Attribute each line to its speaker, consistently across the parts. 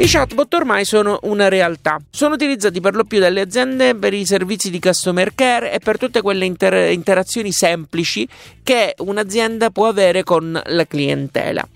Speaker 1: I chatbot ormai sono una realtà. Sono utilizzati per lo più dalle aziende per i servizi di customer care e per tutte quelle inter- interazioni semplici che un'azienda può avere con la clientela.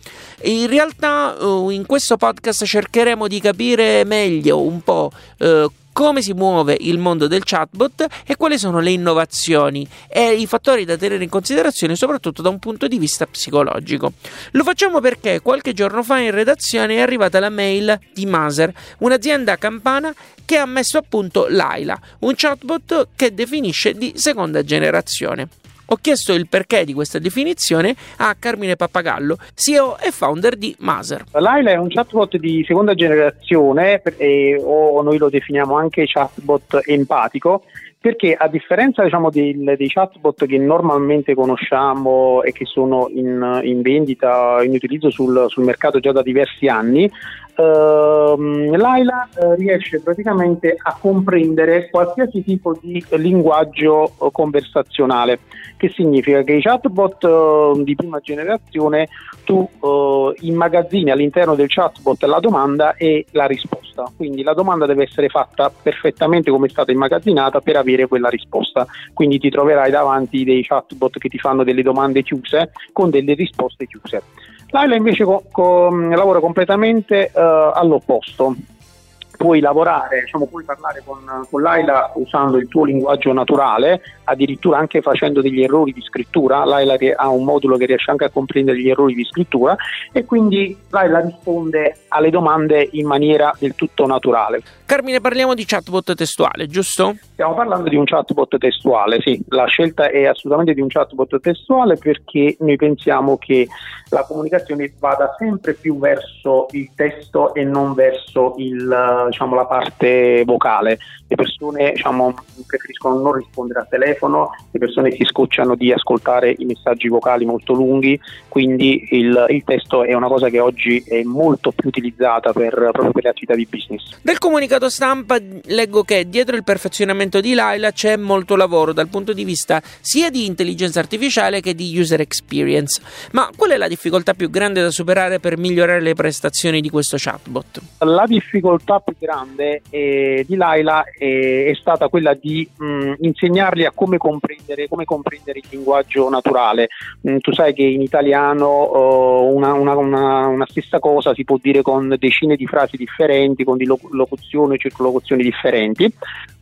Speaker 1: In realtà uh, in questo podcast cercheremo di capire meglio un po' uh, come si muove il mondo del chatbot e quali sono le innovazioni e i fattori da tenere in considerazione soprattutto da un punto di vista psicologico. Lo facciamo perché qualche giorno fa in redazione è arrivata la mail di Maser, un'azienda campana che ha messo a punto Laila, un chatbot che definisce di seconda generazione. Ho chiesto il perché di questa definizione a Carmine Pappagallo, CEO e founder di Maser.
Speaker 2: Laila è un chatbot di seconda generazione, e, o noi lo definiamo anche chatbot empatico, perché a differenza diciamo, dei, dei, chatbot che normalmente conosciamo e che sono in, in vendita, in utilizzo sul, sul, mercato già da diversi anni, ehm, Laila eh, riesce praticamente a comprendere qualsiasi tipo di linguaggio eh, conversazionale, che significa che i chatbot eh, di prima generazione tu eh, immagazzini all'interno del chatbot la domanda e la risposta, quindi la domanda deve essere fatta perfettamente come è stata immagazzinata per avere avere quella risposta. Quindi ti troverai davanti dei chatbot che ti fanno delle domande chiuse con delle risposte chiuse. Laila invece co- co- lavora completamente uh, all'opposto, puoi lavorare, diciamo, puoi parlare con, con Laila usando il tuo linguaggio naturale, addirittura anche facendo degli errori di scrittura. Laila ha un modulo che riesce anche a comprendere gli errori di scrittura e quindi Laila risponde alle domande in maniera del tutto naturale.
Speaker 1: Carmine, parliamo di chatbot testuale, giusto?
Speaker 2: Stiamo parlando di un chatbot testuale, sì. La scelta è assolutamente di un chatbot testuale perché noi pensiamo che la comunicazione vada sempre più verso il testo e non verso il, diciamo, la parte vocale. Le persone diciamo, preferiscono non rispondere al telefono, le persone si scocciano di ascoltare i messaggi vocali molto lunghi, quindi il, il testo è una cosa che oggi è molto più utilizzata per, proprio per le attività di business.
Speaker 1: Nel comunicato stampa leggo che dietro il perfezionamento di Laila c'è molto lavoro dal punto di vista sia di intelligenza artificiale che di user experience. Ma qual è la difficoltà più grande da superare per migliorare le prestazioni di questo chatbot?
Speaker 2: La difficoltà più grande eh, di Laila è, è, stata quella di mh, insegnargli a come comprendere, come comprendere, il linguaggio naturale. Mh, tu sai che in italiano uh, una, una, una, una, stessa cosa si può dire con decine di frasi differenti, con di locuzioni e circolocuzioni differenti.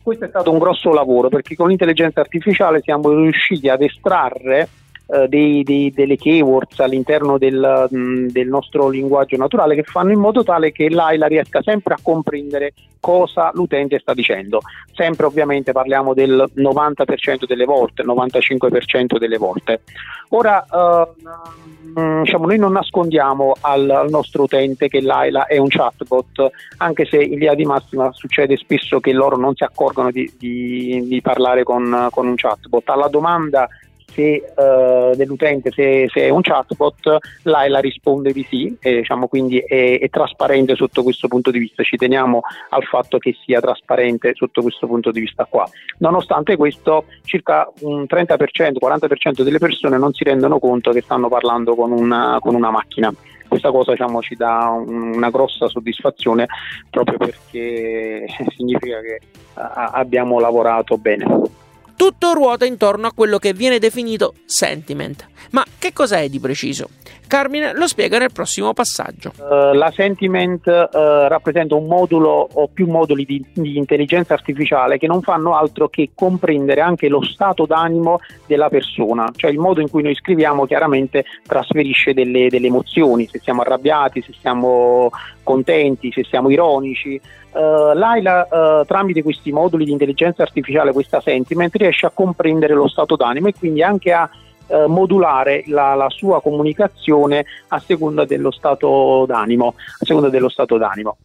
Speaker 2: Questo è stato un grosso lavoro perché con l'intelligenza artificiale siamo riusciti ad estrarre eh, dei, dei, delle keywords all'interno del, mh, mm, del, nostro linguaggio naturale che fanno in modo tale che l'AILA riesca sempre a comprendere cosa l'utente sta dicendo. Sempre ovviamente parliamo del 90% delle volte, 95% delle volte. Ora, uh, diciamo, noi non nascondiamo al, al, nostro utente che l'AILA è un chatbot, anche se in linea di massima succede spesso che loro non si accorgono di, di, di parlare con, con un chatbot. Alla domanda se, uh, dell'utente se, se, è un chatbot, l'AILA risponde di sì, e, diciamo, quindi è, è, trasparente sotto questo punto di vista, ci teniamo al fatto che sia trasparente sotto questo punto di vista qua. Nonostante questo, circa un 30%, 40% delle persone non si rendono conto che stanno parlando con una, con una macchina questa cosa diciamo, ci dà una grossa soddisfazione proprio perché significa che abbiamo lavorato bene.
Speaker 1: Tutto ruota intorno a quello che viene definito sentiment. Ma che cos'è di preciso? Carmine lo spiega nel prossimo passaggio.
Speaker 2: Uh, la Sentiment uh, rappresenta un modulo o più moduli di, di, intelligenza artificiale che non fanno altro che comprendere anche lo stato d'animo della persona, cioè il modo in cui noi scriviamo chiaramente trasferisce delle, delle emozioni, se siamo arrabbiati, se siamo contenti, se siamo ironici. Uh, Laila uh, tramite questi moduli di intelligenza artificiale, questa sentiment, riesce a comprendere lo stato d'animo e quindi anche a eh, modulare la, la, sua comunicazione a seconda dello stato d'animo. Seconda dello stato d'animo.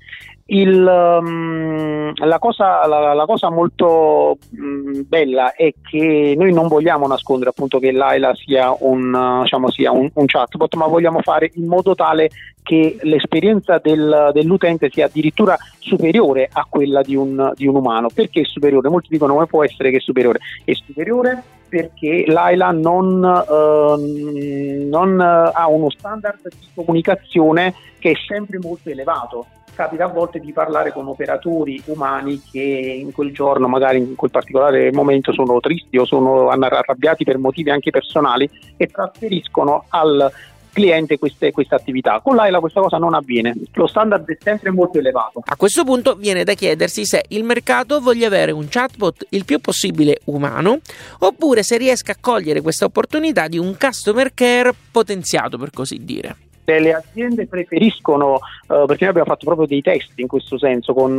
Speaker 2: Il, um, la, cosa, la, la, cosa, molto um, bella è che noi non vogliamo nascondere appunto che Laila sia un, uh, diciamo, sia un, un chatbot, ma vogliamo fare in modo tale che l'esperienza del, dell'utente sia addirittura superiore a quella di un, di un, umano. Perché è superiore? Molti dicono come può essere che è superiore? È superiore perché Laila non, uh, non ha uno standard di comunicazione che è sempre molto elevato capita a volte di parlare con operatori umani che in quel giorno, magari in quel particolare momento, sono tristi o sono arrabbiati per motivi anche personali e trasferiscono al cliente queste, queste, attività. Con l'AILA questa cosa non avviene, lo standard è sempre molto elevato.
Speaker 1: A questo punto viene da chiedersi se il mercato voglia avere un chatbot il più possibile umano oppure se riesca a cogliere questa opportunità di un customer care potenziato per così dire
Speaker 2: le aziende preferiscono, uh, perché noi abbiamo fatto proprio dei test in questo senso con,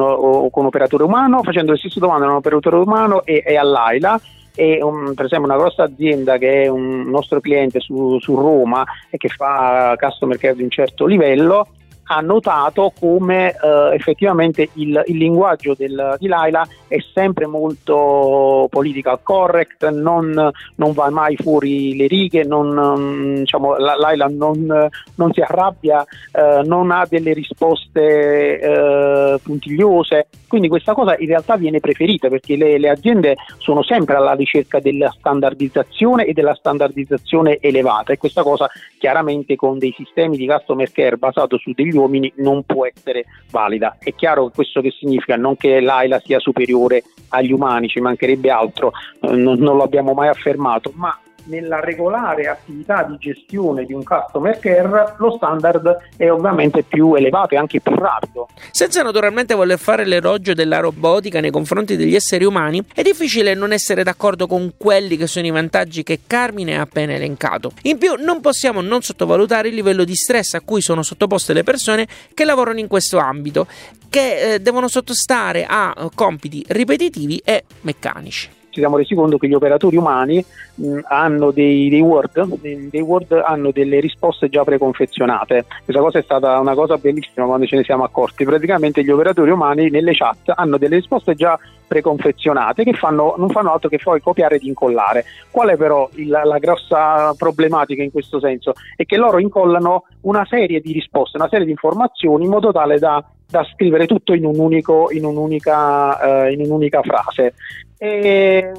Speaker 2: con operatore umano, facendo le stesse domande a un operatore umano e, e all'AILA. E um, per esempio una grossa azienda che è un nostro cliente su, su Roma e che fa customer care di un certo livello ha notato come eh, effettivamente il, il, linguaggio del, di Laila è sempre molto political correct, non, non va mai fuori le righe, non, diciamo, la, Laila non, non, si arrabbia, eh, non ha delle risposte eh, puntigliose, quindi questa cosa in realtà viene preferita perché le, le aziende sono sempre alla ricerca della standardizzazione e della standardizzazione elevata. E questa cosa chiaramente con dei sistemi di customer care basato su degli uomini non può essere valida. È chiaro questo che significa non che l'AILA sia superiore agli umani, ci mancherebbe altro, eh, non, non lo abbiamo mai affermato, ma nella regolare attività di gestione di un customer care lo standard è ovviamente più elevato e anche più rapido.
Speaker 1: Senza naturalmente voler fare l'elogio della robotica nei confronti degli esseri umani, è difficile non essere d'accordo con quelli che sono i vantaggi che Carmine ha appena elencato. In più non possiamo non sottovalutare il livello di stress a cui sono sottoposte le persone che lavorano in questo ambito, che eh, devono sottostare a compiti ripetitivi e meccanici
Speaker 2: ci siamo resi conto che gli operatori umani mh, hanno dei, dei, word, dei, word, hanno delle risposte già preconfezionate. Questa cosa è stata una cosa bellissima quando ce ne siamo accorti. Praticamente gli operatori umani nelle chat hanno delle risposte già preconfezionate che fanno, non fanno altro che poi copiare ed incollare. Qual è però il, la grossa problematica in questo senso? È che loro incollano una serie di risposte, una serie di informazioni in modo tale da da scrivere tutto in, un unico, in, un'unica, uh, in un'unica frase. E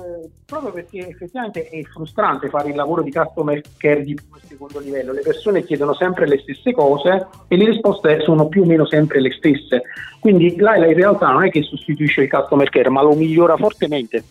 Speaker 2: proprio perché effettivamente è frustrante fare il lavoro di customer care di primo secondo livello, le persone chiedono sempre le stesse cose e le risposte sono più o meno sempre le stesse. Quindi l'AILA in realtà non è che sostituisce il customer care, ma lo migliora fortemente.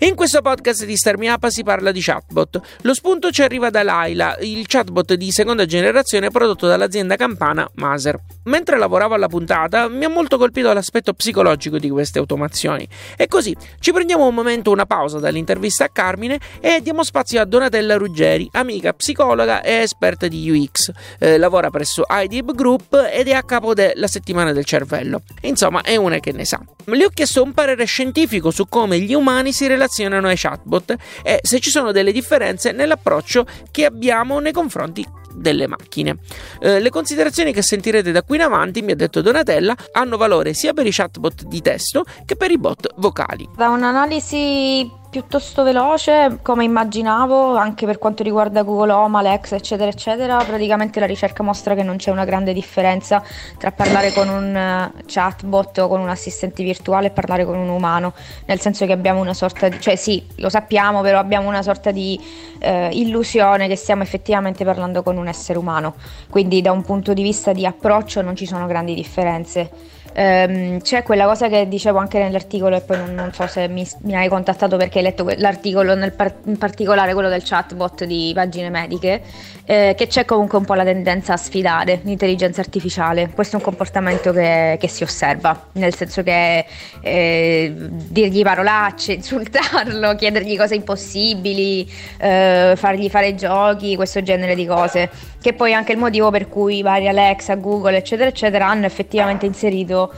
Speaker 1: In questo podcast di Starmi Up si parla di chatbot. Lo spunto ci arriva da Laila, il chatbot di seconda generazione prodotto dall'azienda campana Maser. Mentre lavoravo alla puntata mi ha molto colpito l'aspetto psicologico di queste automazioni. E così ci prendiamo un momento, una pausa dall'intervista a Carmine e diamo spazio a Donatella Ruggeri, amica psicologa e esperta di UX. Eh, lavora presso IDIB Group ed è a capo della settimana del cervello. Insomma, è una che ne sa. Le ho chiesto un parere scientifico su come gli umani si relazionano ai chatbot e se ci sono delle differenze nell'approccio che abbiamo nei confronti delle macchine. Eh, le considerazioni che sentirete da qui in avanti, mi ha detto Donatella, hanno valore sia per i chatbot di testo che per i bot vocali.
Speaker 3: Da un'analisi piuttosto veloce come immaginavo anche per quanto riguarda Google Home, Alexa eccetera eccetera. Praticamente la ricerca mostra che non c'è una grande differenza tra parlare con un eh, chatbot o con un assistente virtuale e parlare con un umano. Nel senso che abbiamo una sorta di cioè sì lo sappiamo però abbiamo una sorta di eh, illusione che stiamo effettivamente parlando con un essere umano. Quindi da un punto di vista di approccio non ci sono grandi differenze ehm, c'è quella cosa che dicevo anche nell'articolo e poi non, non so se mi, mi, hai contattato perché hai letto l'articolo, par- in particolare quello del chatbot di pagine mediche, eh, che c'è comunque un po' la tendenza a sfidare l'intelligenza artificiale. Questo è un comportamento che, che si osserva, nel senso che eh, dirgli parolacce, insultarlo, chiedergli cose impossibili, eh, fargli fare giochi, questo genere di cose, che poi è anche il motivo per cui vari Alexa, Google, eccetera, eccetera, hanno effettivamente inserito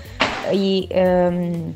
Speaker 3: i, ehm,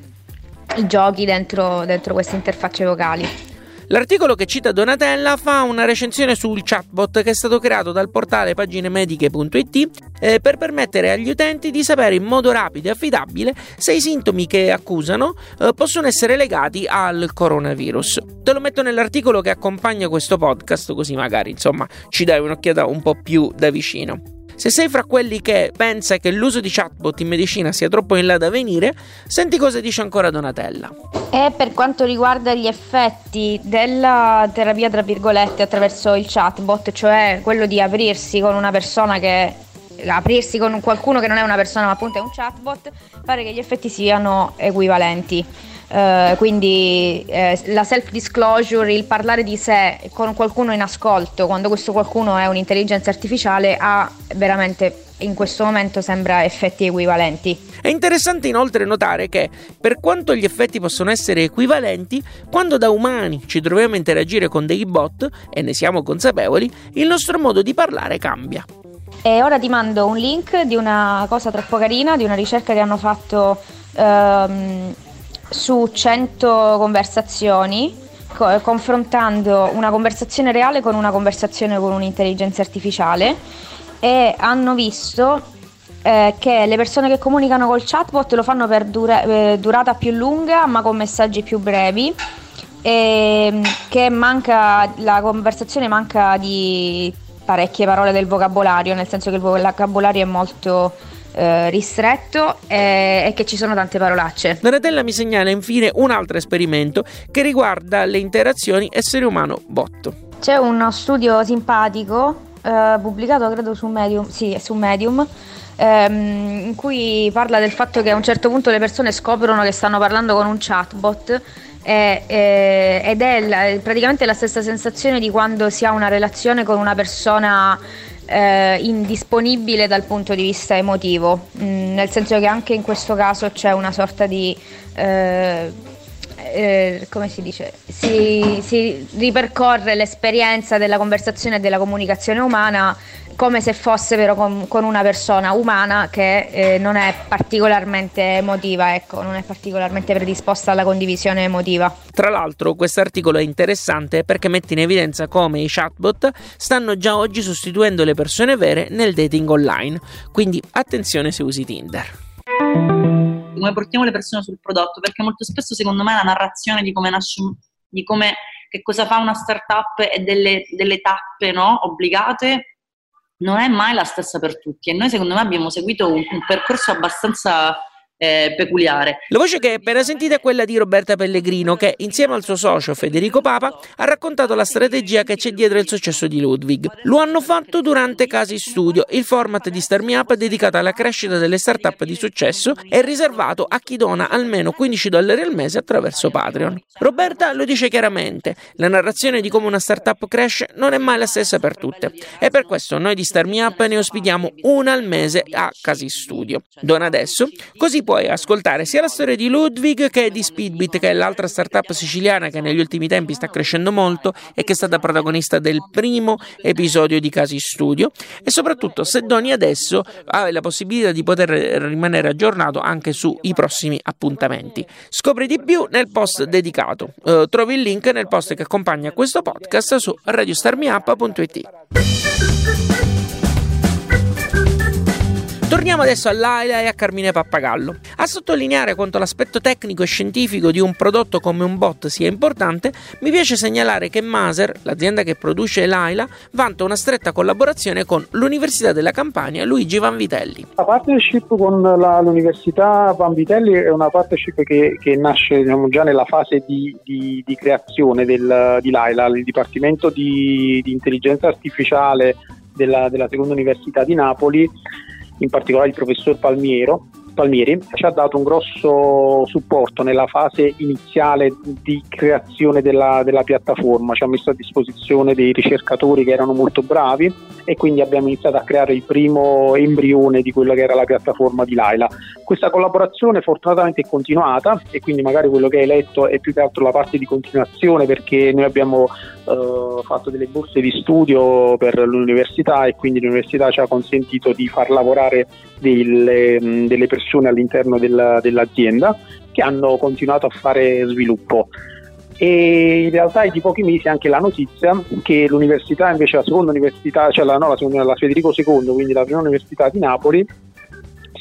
Speaker 3: giochi dentro, dentro queste interfacce vocali.
Speaker 1: L'articolo che cita Donatella fa una recensione sul chatbot che è stato creato dal portale paginemediche.it eh, per permettere agli utenti di sapere in modo rapido e affidabile se i sintomi che accusano eh, possono essere legati al coronavirus. Te lo metto nell'articolo che accompagna questo podcast così magari insomma ci dai un'occhiata un po' più da vicino. Se sei fra quelli che pensa che l'uso di chatbot in medicina sia troppo in là da venire, senti cosa dice ancora Donatella.
Speaker 3: E per quanto riguarda gli effetti della terapia, tra virgolette, attraverso il chatbot, cioè quello di aprirsi con una persona che aprirsi con qualcuno che non è una persona ma appunto è un chatbot, pare che gli effetti siano equivalenti. Uh, quindi eh, la self disclosure, il parlare di sé con qualcuno in ascolto, quando questo qualcuno è un'intelligenza artificiale, ha veramente in questo momento sembra effetti equivalenti.
Speaker 1: È interessante inoltre notare che, per quanto gli effetti possono essere equivalenti, quando da umani ci troviamo a interagire con dei bot, e ne siamo consapevoli, il nostro modo di parlare cambia.
Speaker 3: E ora ti mando un link di una cosa troppo carina, di una ricerca che hanno fatto ehm, su 100 conversazioni co- confrontando una conversazione reale con una conversazione con un'intelligenza artificiale e hanno visto eh, che le persone che comunicano col chatbot lo fanno per dura- eh, durata più lunga ma con messaggi più brevi e mm, che manca la conversazione manca di parecchie parole del vocabolario nel senso che il vocabolario è molto eh, ristretto e, e, che ci sono tante parolacce.
Speaker 1: Donatella mi segnala infine un altro esperimento che riguarda le interazioni essere umano-bot.
Speaker 3: C'è uno studio simpatico eh, pubblicato credo su Medium, sì, su Medium ehm, in cui parla del fatto che a un certo punto le persone scoprono che stanno parlando con un chatbot ed è la, praticamente la stessa sensazione di quando si ha una relazione con una persona eh, indisponibile dal punto di vista emotivo, mm, nel senso che anche in questo caso c'è una sorta di... Eh, eh, come si dice? Si, si ripercorre l'esperienza della conversazione e della comunicazione umana come se fosse però con, con una persona umana che eh, non è particolarmente emotiva, ecco, non è particolarmente predisposta alla condivisione emotiva.
Speaker 1: Tra l'altro, questo articolo è interessante perché mette in evidenza come i chatbot stanno già oggi sostituendo le persone vere nel dating online. Quindi attenzione se usi Tinder
Speaker 4: come portiamo le persone sul prodotto, perché molto spesso secondo me la narrazione di come nasce, di come, che cosa fa una startup e delle, delle tappe no, obbligate non è mai la stessa per tutti. E noi secondo me abbiamo seguito un, un percorso abbastanza eh, peculiare.
Speaker 1: La voce che appena sentita è quella di Roberta Pellegrino che insieme al suo socio Federico Papa ha raccontato la strategia che c'è dietro il successo di Ludwig. Lo hanno fatto durante Casi Studio, il format di Star Me Up dedicato alla crescita delle start-up di successo è riservato a chi dona almeno 15 dollari al mese attraverso Patreon. Roberta lo dice chiaramente, la narrazione di come una startup cresce non è mai la stessa per tutte e per questo noi di Star Me Up ne ospitiamo una al mese a Casi Studio. Dona adesso, così puoi ascoltare sia la storia di Ludwig che di Speedbit, che è l'altra startup siciliana che negli ultimi tempi sta crescendo molto e che è stata protagonista del primo episodio di Casi Studio. E soprattutto, se doni adesso, hai la possibilità di poter rimanere aggiornato anche sui prossimi appuntamenti. Scopri di più nel post dedicato. Uh, trovi il link nel post che accompagna questo podcast su radiostarmiup.it. Torniamo adesso a Laila e a Carmine Pappagallo. A sottolineare quanto l'aspetto tecnico e scientifico di un prodotto come un bot sia importante, mi piace segnalare che Maser, l'azienda che produce Laila, vanta una stretta collaborazione con l'Università della Campania Luigi Vanvitelli.
Speaker 2: La partnership con la, l'Università Vanvitelli è una partnership che, che nasce diciamo, già nella fase di, di, di creazione del, di Laila, il Dipartimento di, di Intelligenza Artificiale della, della Seconda Università di Napoli in particolare il professor Palmiero, Palmieri, ci ha dato un grosso supporto nella fase iniziale di creazione della, della, piattaforma, ci ha messo a disposizione dei ricercatori che erano molto bravi e quindi abbiamo iniziato a creare il primo embrione di quella che era la piattaforma di Laila. Questa collaborazione fortunatamente è continuata e quindi magari quello che hai letto è più che altro la parte di continuazione perché noi abbiamo eh, fatto delle borse di studio per l'università e quindi l'università ci ha consentito di far lavorare delle, delle persone all'interno della, dell'azienda che hanno continuato a fare sviluppo e in realtà è di pochi mesi anche la notizia che l'università invece la seconda università, cioè la, no, la, seconda, la Federico II, quindi la prima università di Napoli,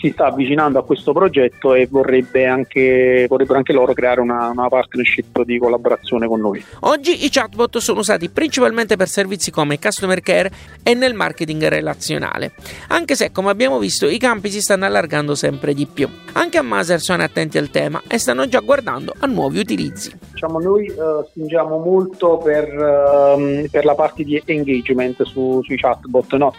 Speaker 2: si sta avvicinando a questo progetto e vorrebbe anche, vorrebbero anche loro creare una, una partnership di collaborazione con noi.
Speaker 1: Oggi i chatbot sono usati principalmente per servizi come customer care e nel marketing relazionale, anche se come abbiamo visto i campi si stanno allargando sempre di più. Anche a Maser sono attenti al tema e stanno già guardando a nuovi utilizzi.
Speaker 2: Diciamo, noi uh, spingiamo molto per, uh, per, la parte di engagement su, sui chatbot. No?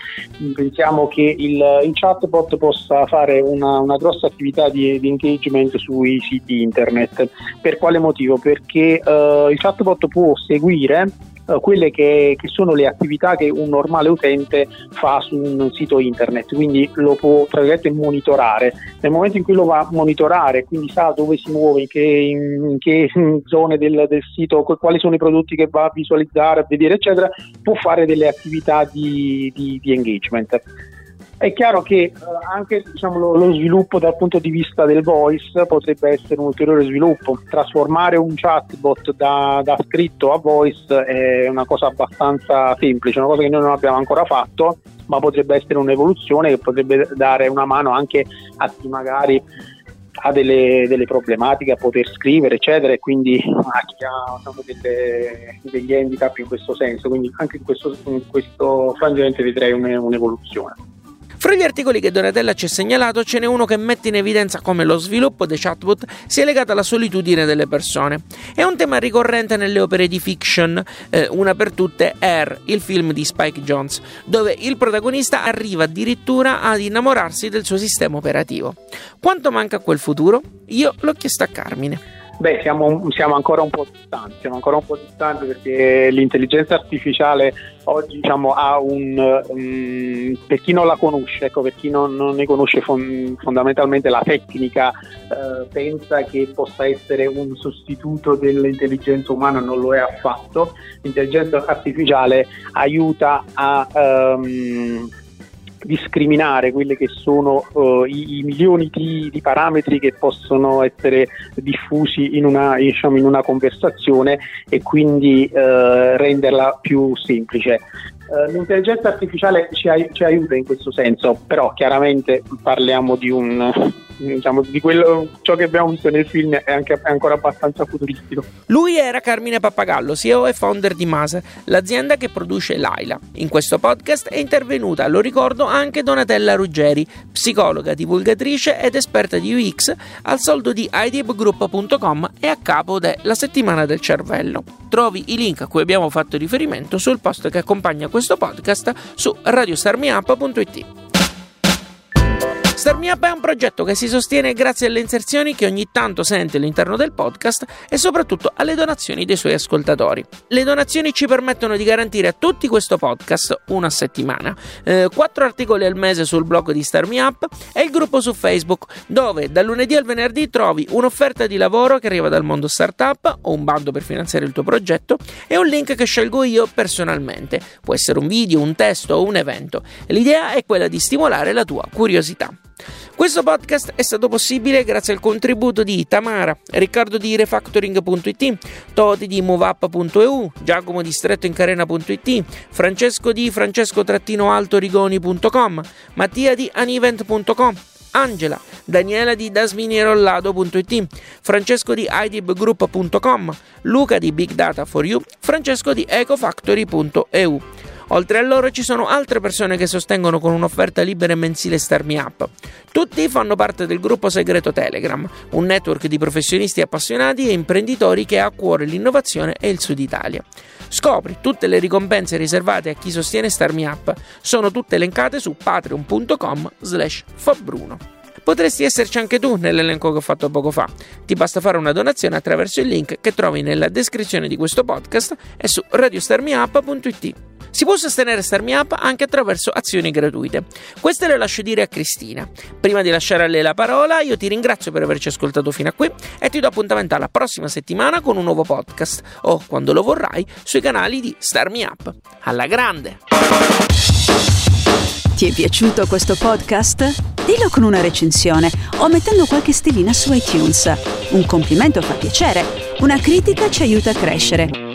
Speaker 2: Pensiamo che il, il chatbot possa fare una, una grossa attività di, di, engagement sui siti internet. Per quale motivo? Perché uh, il chatbot può seguire Uh, quelle che, che, sono le attività che un normale utente fa su un sito internet, quindi lo può tra virgolette monitorare. Nel momento in cui lo va a monitorare, quindi sa dove si muove, in che, in che zone del, del, sito, quali sono i prodotti che va a visualizzare, a vedere, eccetera, può fare delle attività di, di, di engagement. È chiaro che eh, anche diciamo, lo, lo, sviluppo dal punto di vista del voice potrebbe essere un ulteriore sviluppo. Trasformare un chatbot da, da, scritto a voice è una cosa abbastanza semplice, una cosa che noi non abbiamo ancora fatto, ma potrebbe essere un'evoluzione che potrebbe dare una mano anche a chi magari ha delle, delle, problematiche a poter scrivere, eccetera, e quindi a chi ha diciamo, delle, degli handicap in questo senso. Quindi anche in questo, in questo frangente vedrei un'evoluzione.
Speaker 1: Fra gli articoli che Donatella ci ha segnalato ce n'è uno che mette in evidenza come lo sviluppo dei chatbot sia legato alla solitudine delle persone. È un tema ricorrente nelle opere di fiction, eh, una per tutte Air, il film di Spike Jones, dove il protagonista arriva addirittura ad innamorarsi del suo sistema operativo. Quanto manca a quel futuro? Io l'ho chiesto a Carmine.
Speaker 2: Beh, siamo, siamo, ancora un po' distanti, siamo ancora un po' distanti perché l'intelligenza artificiale oggi diciamo, ha un, um, per chi non la conosce, ecco, per chi non, non ne conosce fon- fondamentalmente la tecnica, eh, pensa che possa essere un sostituto dell'intelligenza umana, non lo è affatto. L'intelligenza artificiale aiuta a... Um, discriminare quelli che sono uh, i, i, milioni di, di, parametri che possono essere diffusi in una, diciamo, in una conversazione e quindi uh, renderla più semplice. Uh, l'intelligenza artificiale ci, ai- ci, aiuta in questo senso, però chiaramente parliamo di un, diciamo, di quello, ciò che abbiamo visto nel film è, anche, è ancora abbastanza futuristico.
Speaker 1: Lui era Carmine Pappagallo, CEO e founder di Maser, l'azienda che produce Laila. In questo podcast è intervenuta, lo ricordo, anche Donatella Ruggeri, psicologa, divulgatrice ed esperta di UX, al soldo di idebgroup.com e a capo della settimana del cervello. Trovi i link a cui abbiamo fatto riferimento sul post che accompagna questo podcast su radiostarmiup.it. Start Up è un progetto che si sostiene grazie alle inserzioni che ogni tanto sente all'interno del podcast e soprattutto alle donazioni dei suoi ascoltatori. Le donazioni ci permettono di garantire a tutti questo podcast una settimana, eh, quattro articoli al mese sul blog di Start Up e il gruppo su Facebook dove dal lunedì al venerdì trovi un'offerta di lavoro che arriva dal mondo startup o un bando per finanziare il tuo progetto e un link che scelgo io personalmente. Può essere un video, un testo o un evento. L'idea è quella di stimolare la tua curiosità. Questo podcast è stato possibile grazie al contributo di Tamara, Riccardo di Refactoring.it, Toti di MoveUp.eu, Giacomo di StrettoIncarena.it, Francesco di Francesco-altorigoni.com, Mattia di Anivent.com, Angela, Daniela di dasminierolado.it, Francesco di idibgroup.com, Luca di Big Data for You, Francesco di ecofactory.eu. Oltre a loro ci sono altre persone che sostengono con un'offerta libera e mensile Starmi Up. Tutti fanno parte del gruppo segreto Telegram, un network di professionisti appassionati e imprenditori che ha a cuore l'innovazione e il Sud Italia. Scopri tutte le ricompense riservate a chi sostiene Starmi Up. Sono tutte elencate su patreon.com slash fabbruno. Potresti esserci anche tu nell'elenco che ho fatto poco fa. Ti basta fare una donazione attraverso il link che trovi nella descrizione di questo podcast e su radiostarmiup.it. Si può sostenere Starmi anche attraverso azioni gratuite. Queste le lascio dire a Cristina. Prima di lasciare a lei la parola, io ti ringrazio per averci ascoltato fino a qui e ti do appuntamento alla prossima settimana con un nuovo podcast o, quando lo vorrai, sui canali di Starmi. Alla grande!
Speaker 5: Ti è piaciuto questo podcast? Dillo con una recensione o mettendo qualche stellina su iTunes. Un complimento fa piacere, una critica ci aiuta a crescere.